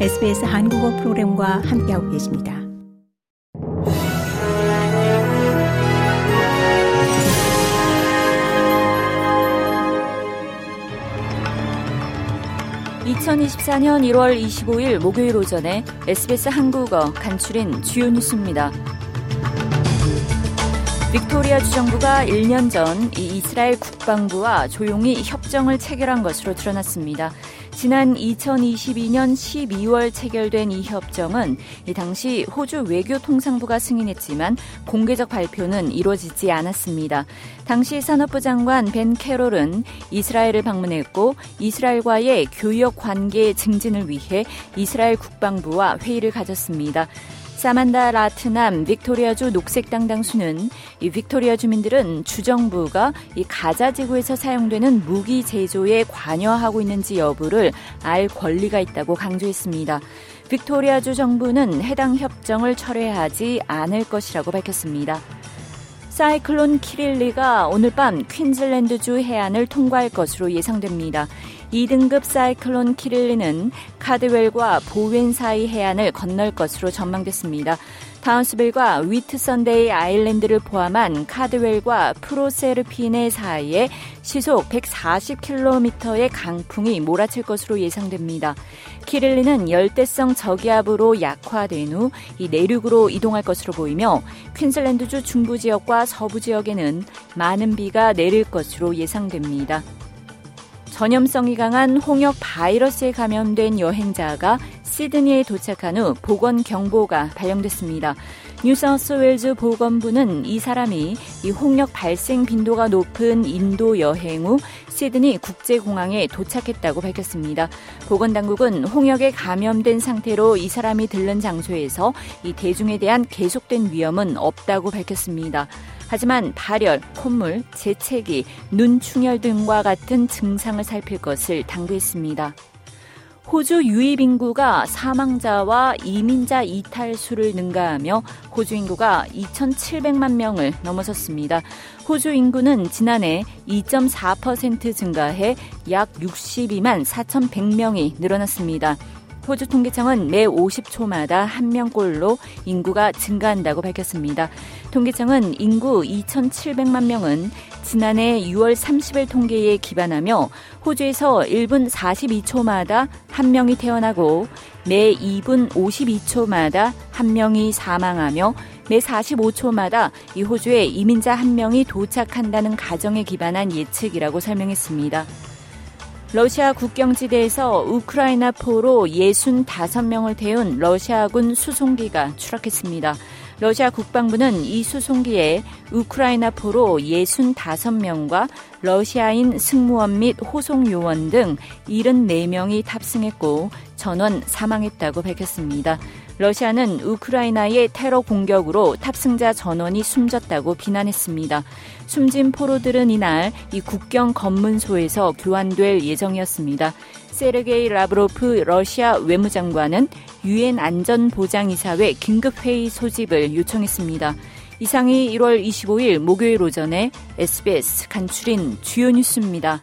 SBS 한국어 프로그램과 함께하고 계십니다. (2024년 1월 25일) 목요일 오전에 SBS 한국어 간추린 주요 뉴스입니다. 빅토리아 주정부가 1년 전 이스라엘 국방부와 조용히 협정을 체결한 것으로 드러났습니다. 지난 2022년 12월 체결된 이 협정은 이 당시 호주 외교통상부가 승인했지만 공개적 발표는 이루어지지 않았습니다. 당시 산업부 장관 벤 캐롤은 이스라엘을 방문했고 이스라엘과의 교역 관계 증진을 위해 이스라엘 국방부와 회의를 가졌습니다. 사만다 라트남 빅토리아주 녹색당 당수는 이 빅토리아 주민들은 주정부가 이 가자 지구에서 사용되는 무기 제조에 관여하고 있는지 여부를 알 권리가 있다고 강조했습니다. 빅토리아주 정부는 해당 협정을 철회하지 않을 것이라고 밝혔습니다. 사이클론 키릴리가 오늘 밤 퀸즐랜드주 해안을 통과할 것으로 예상됩니다. 2등급 사이클론 키릴리는 카드웰과 보웬 사이 해안을 건널 것으로 전망됐습니다. 타운스빌과 위트선데이 아일랜드를 포함한 카드웰과 프로세르피네 사이에 시속 140km의 강풍이 몰아칠 것으로 예상됩니다. 키릴리는 열대성 저기압으로 약화된 후 이 내륙으로 이동할 것으로 보이며 퀸즐랜드주 중부 지역과 서부 지역에는 많은 비가 내릴 것으로 예상됩니다. 전염성이 강한 홍역 바이러스에 감염된 여행자가 시드니에 도착한 후 보건 경보가 발령됐습니다. 뉴사우스웨일즈 보건부는 이 사람이 이 홍역 발생 빈도가 높은 인도 여행 후 시드니 국제공항에 도착했다고 밝혔습니다. 보건당국은 홍역에 감염된 상태로 이 사람이 들른 장소에서 이 대중에 대한 계속된 위험은 없다고 밝혔습니다. 하지만 발열, 콧물, 재채기, 눈 충혈 등과 같은 증상을 살필 것을 당부했습니다. 호주 유입 인구가 사망자와 이민자 이탈 수를 능가하며 호주 인구가 2,700만 명을 넘어섰습니다. 호주 인구는 지난해 2.4% 증가해 약 62만 4,100명이 늘어났습니다. 호주 통계청은 매 50초마다 한 명꼴로 인구가 증가한다고 밝혔습니다. 통계청은 인구 2,700만 명은 지난해 6월 30일 통계에 기반하며 호주에서 1분 42초마다 한 명이 태어나고 매 2분 52초마다 한 명이 사망하며 매 45초마다 이 호주에 이민자 한 명이 도착한다는 가정에 기반한 예측이라고 설명했습니다. 러시아 국경지대에서 우크라이나 포로 65명을 태운 러시아군 수송기가 추락했습니다. 러시아 국방부는 이 수송기에 우크라이나 포로 65명과 러시아인 승무원 및 호송 요원 등 74명이 탑승했고 전원 사망했다고 밝혔습니다. 러시아는 우크라이나의 테러 공격으로 탑승자 전원이 숨졌다고 비난했습니다. 숨진 포로들은 이날 이 국경 검문소에서 교환될 예정이었습니다. 세르게이 라브로프 러시아 외무장관은 유엔 안전보장이사회 긴급회의 소집을 요청했습니다. 이상이 1월 25일 목요일 오전에 SBS 간추린 주요 뉴스입니다.